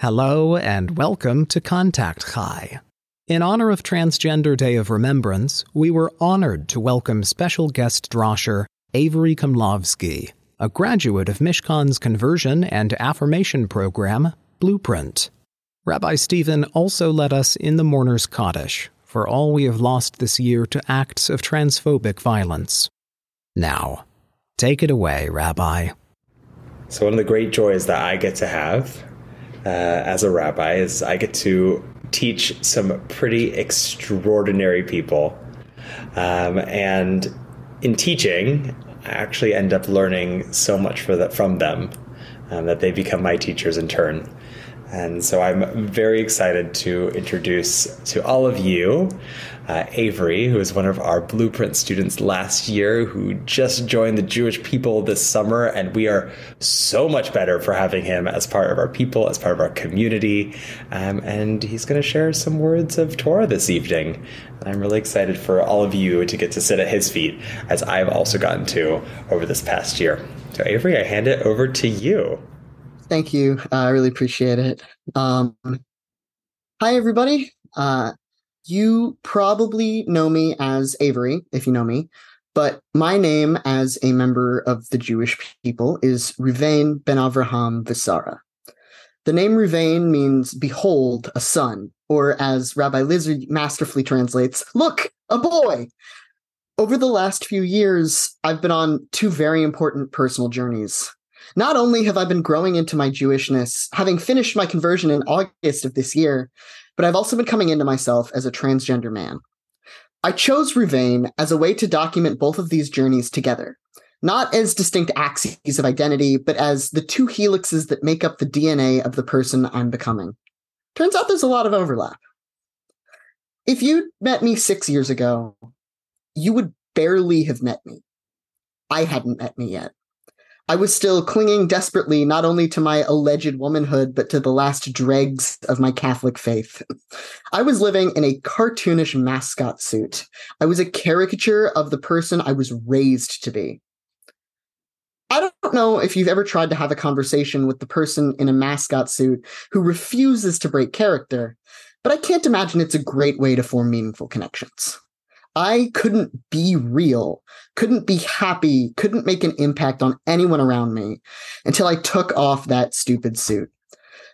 Hello and welcome to Contact Chai. In honor of Transgender Day of Remembrance, we were honored to welcome special guest drasher Avery Komlofske, a graduate of Mishkan's conversion and affirmation program, Blueprint. Rabbi Steven also led us in the mourner's Kaddish for all we have lost this year to acts of transphobic violence. Now, take it away, Rabbi. So, one of the great joys that I get to have uh, as a rabbi is I get to teach some pretty extraordinary people. Um, and in teaching, I actually end up learning so much the, from them um, that they become my teachers in turn. And so I'm very excited to introduce to all of you uh, Avery, who is one of our Blueprint students last year, who just joined the Jewish people this summer. And we are so much better for having him as part of our people, as part of our community. Um, and he's going to share some words of Torah this evening. I'm really excited for all of you to get to sit at his feet, as I've also gotten to over this past year. So, Avery, I hand it over to you. Thank you. I really appreciate it. Um, hi, everybody. Uh, you probably know me as Avery, if you know me, but my name as a member of the Jewish people is Ruvain ben Avraham Visara. The name Ruvain means behold, a son, or as Rabbi Lizzi masterfully translates, look, a boy. Over the last few years, I've been on two very important personal journeys. Not only have I been growing into my Jewishness, having finished my conversion in August of this year, but I've also been coming into myself as a transgender man. I chose Ruvain as a way to document both of these journeys together, not as distinct axes of identity, but as the two helixes that make up the DNA of the person I'm becoming. Turns out there's a lot of overlap. If you'd met me six years ago, you would barely have met me. I hadn't met me yet. I was still clinging desperately not only to my alleged womanhood, but to the last dregs of my Catholic faith. I was living in a cartoonish mascot suit. I was a caricature of the person I was raised to be. I don't know if you've ever tried to have a conversation with the person in a mascot suit who refuses to break character, but I can't imagine it's a great way to form meaningful connections. I couldn't be real, couldn't be happy, couldn't make an impact on anyone around me until I took off that stupid suit.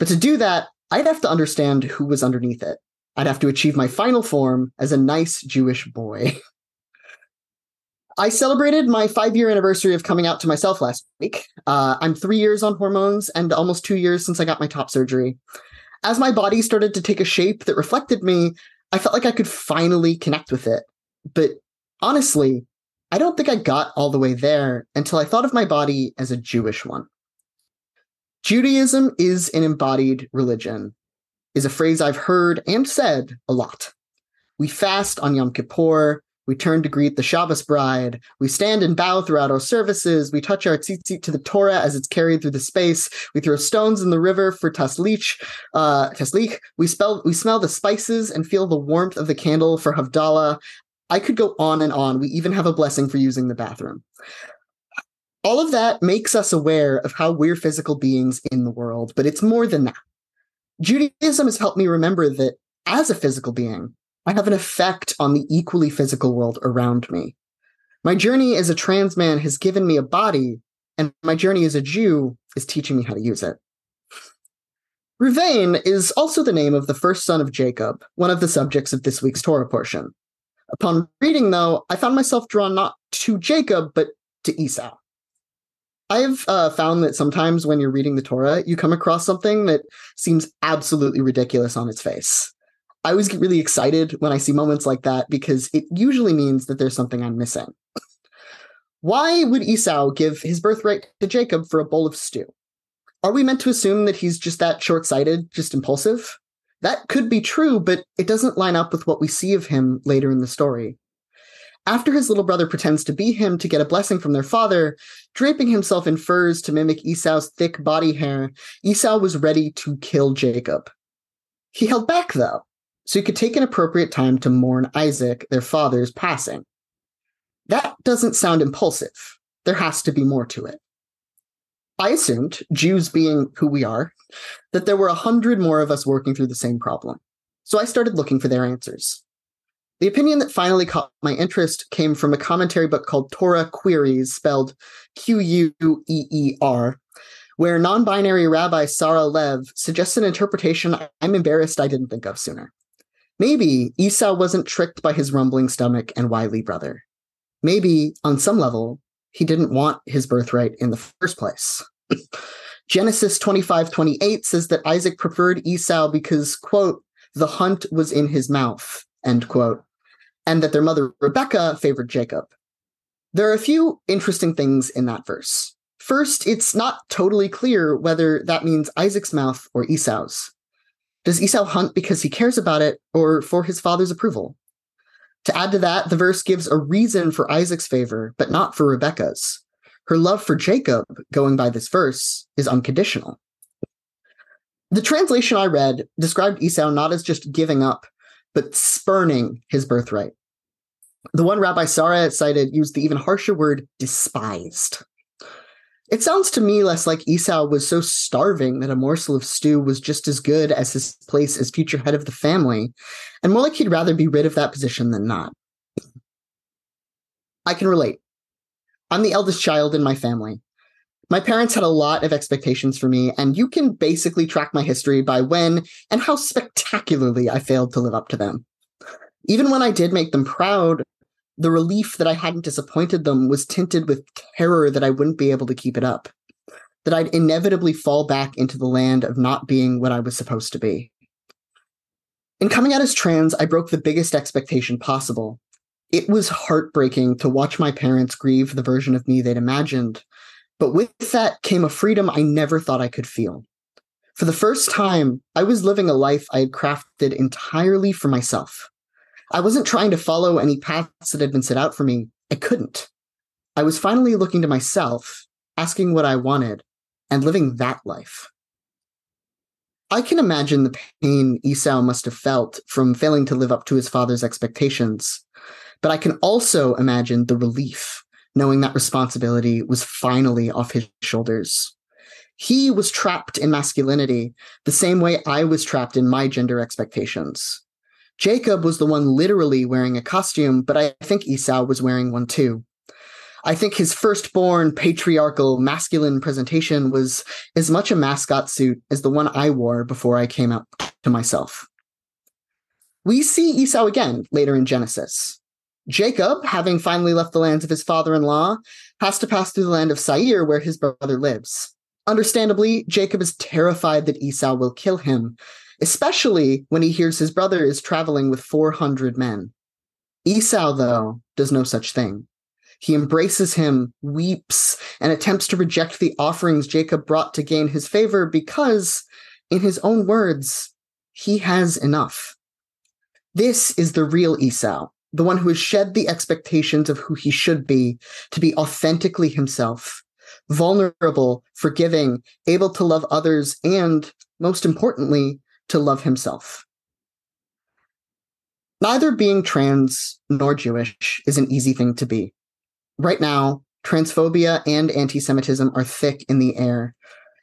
But to do that, I'd have to understand who was underneath it. I'd have to achieve my final form as a nice Jewish boy. I celebrated my five year anniversary of coming out to myself last week. Uh, I'm three years on hormones and almost two years since I got my top surgery. As my body started to take a shape that reflected me, I felt like I could finally connect with it. But honestly, I don't think I got all the way there until I thought of my body as a Jewish one. Judaism is an embodied religion, is a phrase I've heard and said a lot. We fast on Yom Kippur. We turn to greet the Shabbos bride. We stand and bow throughout our services. We touch our tzitzit to the Torah as it's carried through the space. We throw stones in the river for taslich. Uh, tashlich. We, spell, we smell the spices and feel the warmth of the candle for Havdalah. I could go on and on. We even have a blessing for using the bathroom. All of that makes us aware of how we're physical beings in the world, but it's more than that. Judaism has helped me remember that as a physical being, I have an effect on the equally physical world around me. My journey as a trans man has given me a body, and my journey as a Jew is teaching me how to use it. Ruvain is also the name of the first son of Jacob, one of the subjects of this week's Torah portion. Upon reading, though, I found myself drawn not to Jacob, but to Esau. I've uh, found that sometimes when you're reading the Torah, you come across something that seems absolutely ridiculous on its face. I always get really excited when I see moments like that because it usually means that there's something I'm missing. Why would Esau give his birthright to Jacob for a bowl of stew? Are we meant to assume that he's just that short sighted, just impulsive? That could be true, but it doesn't line up with what we see of him later in the story. After his little brother pretends to be him to get a blessing from their father, draping himself in furs to mimic Esau's thick body hair, Esau was ready to kill Jacob. He held back, though, so he could take an appropriate time to mourn Isaac, their father's passing. That doesn't sound impulsive. There has to be more to it. I assumed, Jews being who we are, that there were a hundred more of us working through the same problem. So I started looking for their answers. The opinion that finally caught my interest came from a commentary book called Torah Queeries, spelled Q U E E R, where non binary rabbi Sarah Lev suggests an interpretation I'm embarrassed I didn't think of sooner. Maybe Esau wasn't tricked by his rumbling stomach and wily brother. Maybe, on some level, he didn't want his birthright in the first place. Genesis 25 28 says that Isaac preferred Esau because, quote, the hunt was in his mouth, end quote, and that their mother Rebecca favored Jacob. There are a few interesting things in that verse. First, it's not totally clear whether that means Isaac's mouth or Esau's. Does Esau hunt because he cares about it or for his father's approval? To add to that, the verse gives a reason for Isaac's favor, but not for Rebekah's. Her love for Jacob, going by this verse, is unconditional. The translation I read described Esau not as just giving up, but spurning his birthright. The one Rabbi Sarah cited used the even harsher word despised. It sounds to me less like Esau was so starving that a morsel of stew was just as good as his place as future head of the family, and more like he'd rather be rid of that position than not. I can relate. I'm the eldest child in my family. My parents had a lot of expectations for me, and you can basically track my history by when and how spectacularly I failed to live up to them. Even when I did make them proud, the relief that I hadn't disappointed them was tinted with terror that I wouldn't be able to keep it up, that I'd inevitably fall back into the land of not being what I was supposed to be. In coming out as trans, I broke the biggest expectation possible. It was heartbreaking to watch my parents grieve the version of me they'd imagined, but with that came a freedom I never thought I could feel. For the first time, I was living a life I had crafted entirely for myself. I wasn't trying to follow any paths that had been set out for me. I couldn't. I was finally looking to myself, asking what I wanted, and living that life. I can imagine the pain Esau must have felt from failing to live up to his father's expectations, but I can also imagine the relief knowing that responsibility was finally off his shoulders. He was trapped in masculinity the same way I was trapped in my gender expectations. Jacob was the one literally wearing a costume, but I think Esau was wearing one too. I think his firstborn patriarchal masculine presentation was as much a mascot suit as the one I wore before I came out to myself. We see Esau again later in Genesis. Jacob, having finally left the lands of his father in law, has to pass through the land of Seir, where his brother lives. Understandably, Jacob is terrified that Esau will kill him, especially when he hears his brother is traveling with 400 men. Esau, though, does no such thing. He embraces him, weeps, and attempts to reject the offerings Jacob brought to gain his favor because, in his own words, he has enough. This is the real Esau, the one who has shed the expectations of who he should be to be authentically himself, vulnerable, forgiving, able to love others, and, most importantly, to love himself. Neither being trans nor Jewish is an easy thing to be. Right now, transphobia and anti Semitism are thick in the air.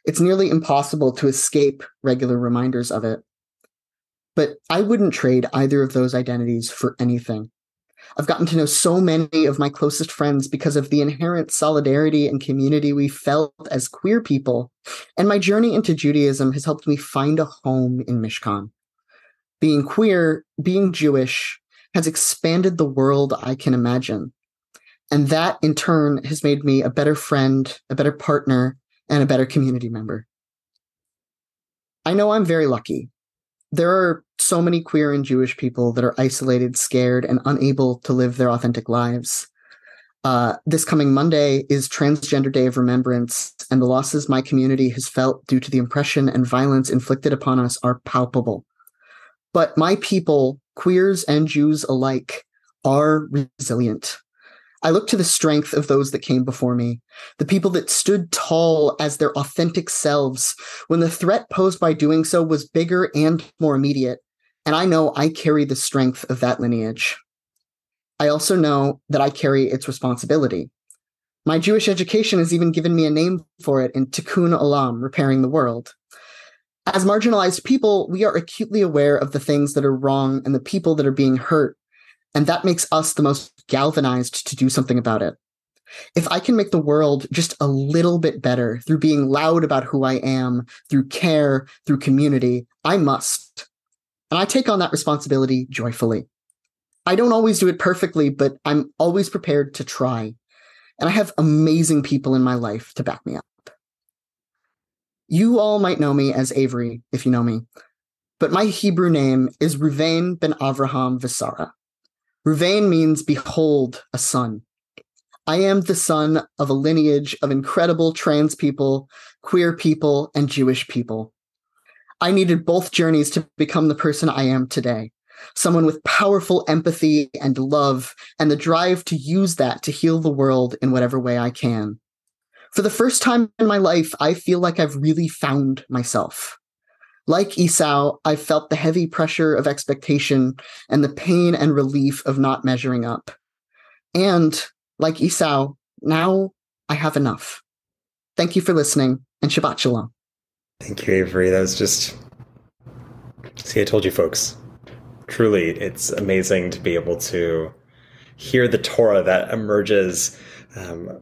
It's nearly impossible to escape regular reminders of it. But I wouldn't trade either of those identities for anything. I've gotten to know so many of my closest friends because of the inherent solidarity and community we felt as queer people. And my journey into Judaism has helped me find a home in Mishkan. Being queer, being Jewish, has expanded the world I can imagine. And that in turn has made me a better friend, a better partner, and a better community member. I know I'm very lucky there are so many queer and Jewish people that are isolated, scared, and unable to live their authentic lives. Uh, this coming Monday is Transgender Day of Remembrance, and the losses my community has felt due to the oppression and violence inflicted upon us are palpable. But my people, queers and Jews alike, are resilient. I look to the strength of those that came before me, the people that stood tall as their authentic selves when the threat posed by doing so was bigger and more immediate. And I know I carry the strength of that lineage. I also know that I carry its responsibility. My Jewish education has even given me a name for it in Tikkun Olam, repairing the world. As marginalized people, we are acutely aware of the things that are wrong and the people that are being hurt, and that makes us the most galvanized to do something about it. If I can make the world just a little bit better through being loud about who I am, through care, through community, I must. And I take on that responsibility joyfully. I don't always do it perfectly, but I'm always prepared to try. And I have amazing people in my life to back me up. You all might know me as Avery, if you know me, but my Hebrew name is Ruvain ben Avraham Visara. Ruvain means behold a son. I am the son of a lineage of incredible trans people, queer people, and Jewish people. I needed both journeys to become the person I am today. Someone with powerful empathy and love, and the drive to use that to heal the world in whatever way I can. For the first time in my life, I feel like I've really found myself. Like Esau, I felt the heavy pressure of expectation and the pain and relief of not measuring up. And like Esau, now I have enough. Thank you for listening and Shabbat Shalom. Thank you, Avery. That was just. See, I told you folks. Truly, it's amazing to be able to hear the Torah that emerges um,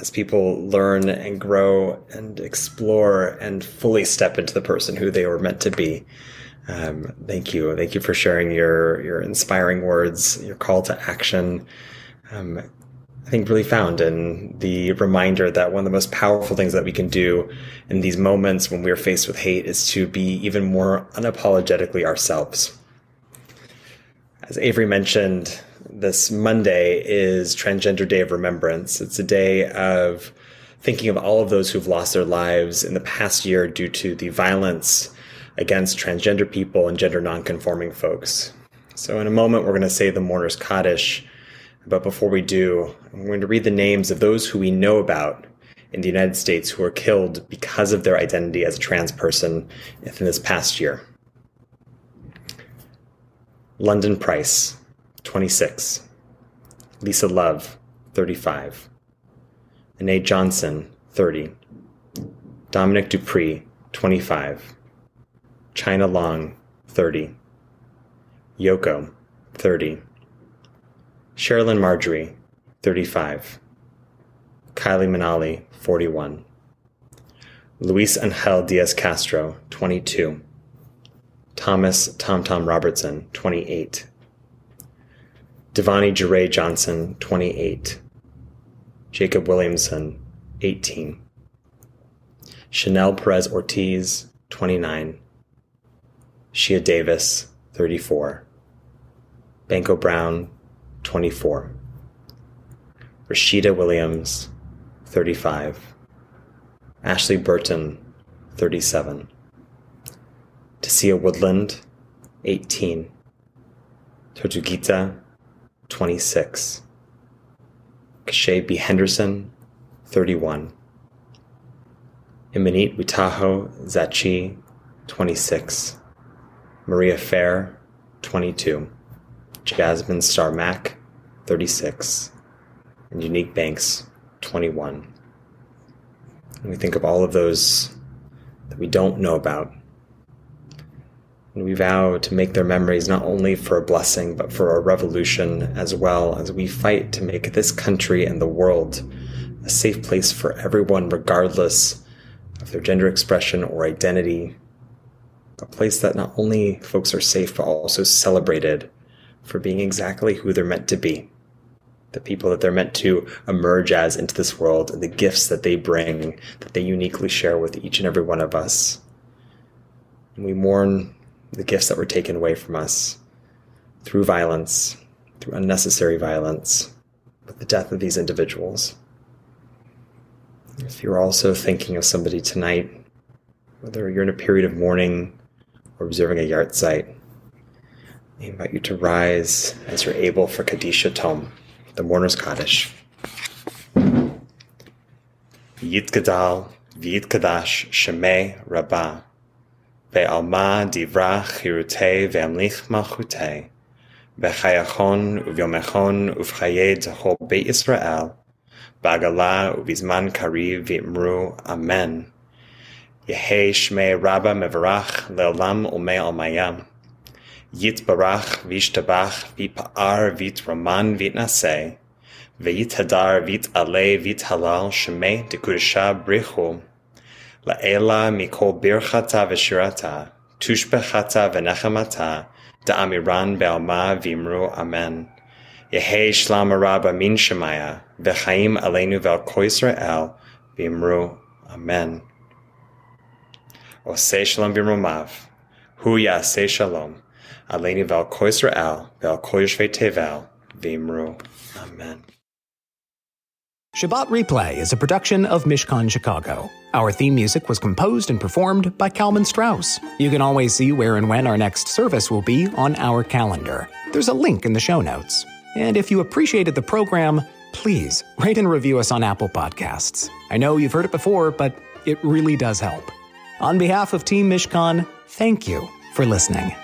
as people learn and grow and explore and fully step into the person who they were meant to be. Um, thank you. Thank you for sharing your, your inspiring words, your call to action. Um, I think really found in the reminder that one of the most powerful things that we can do in these moments when we're faced with hate is to be even more unapologetically ourselves. As Avery mentioned, this Monday is Transgender Day of Remembrance. It's a day of thinking of all of those who've lost their lives in the past year due to the violence against transgender people and gender nonconforming folks. So, in a moment, we're going to say the Mourner's Kaddish. But before we do, I'm going to read the names of those who we know about in the United States who were killed because of their identity as a trans person in this past year. London Price, 26. Lisa Love, 35. Anae Johnson, 30. Dominic Dupree, 25. China Long, 30. Yoko, 30. Sherilyn Marjorie, 35. Kylie Manali, 41. Luis Angel Diaz Castro, 22. Thomas Tom Tom Robertson, 28. Devani Jeray Johnson, 28. Jacob Williamson, 18. Chanel Perez Ortiz, 29. Shia Davis, 34. Banko Brown, 24. Rashida Williams, 35. Ashley Burton, 37. Tasia Woodland, 18. Tortuguita, 26. Kashay B. Henderson, 31. Imanit Witaho Zachi, 26. Maria Fair, 22. Jasmine Star Mack, 36. And Unique Banks, 21. And we think of all of those that we don't know about and we vow to make their memories not only for a blessing, but for a revolution as well as we fight to make this country and the world a safe place for everyone, regardless of their gender expression or identity. A place that not only folks are safe, but also celebrated for being exactly who they're meant to be. The people that they're meant to emerge as into this world and the gifts that they bring, that they uniquely share with each and every one of us. And we mourn the gifts that were taken away from us through violence, through unnecessary violence, with the death of these individuals. If you're also thinking of somebody tonight, whether you're in a period of mourning or observing a yahrzeit, I invite you to rise as you're able for Kaddish Yatom, the mourner's Kaddish. Yitgadal, V'yitkadash, Shemei, Rabbah. בעלמא דברה חירותי והמליך מלכותי, בחייכון וביומכון ובחיי דחו בישראל, בעגלה ובזמן קריב ואמרו אמן. יהי שמי רבא מברך לעולם ולמי עלמיים. יתברך וישתבח ויפאר ויתרומן ויתנשא, ויתהדר ויתעלה ויתהלל שמי דקודשה בריחו. La'ela Mikol Birchata Veshirata. Tushbechata Venechamata. Da'amiran Be'alma Vimru Amen. Yehe Shlam Rabba Min Shemaya. V'chaim Aleinu Vel Koisrael. Vimru Amen. Oseh Shalom Vimrumav. Hu Yaseh Shalom. Aleinu Vel Koisrael. Vel Koyeshve Tevel. Vimru Amen. Shabbat Replay is a production of Mishkan Chicago. Our theme music was composed and performed by Kalman Strauss. You can always see where and when our next service will be on our calendar. There's a link in the show notes. And if you appreciated the program, please rate and review us on Apple Podcasts. I know you've heard it before, but it really does help. On behalf of Team Mishkan, thank you for listening.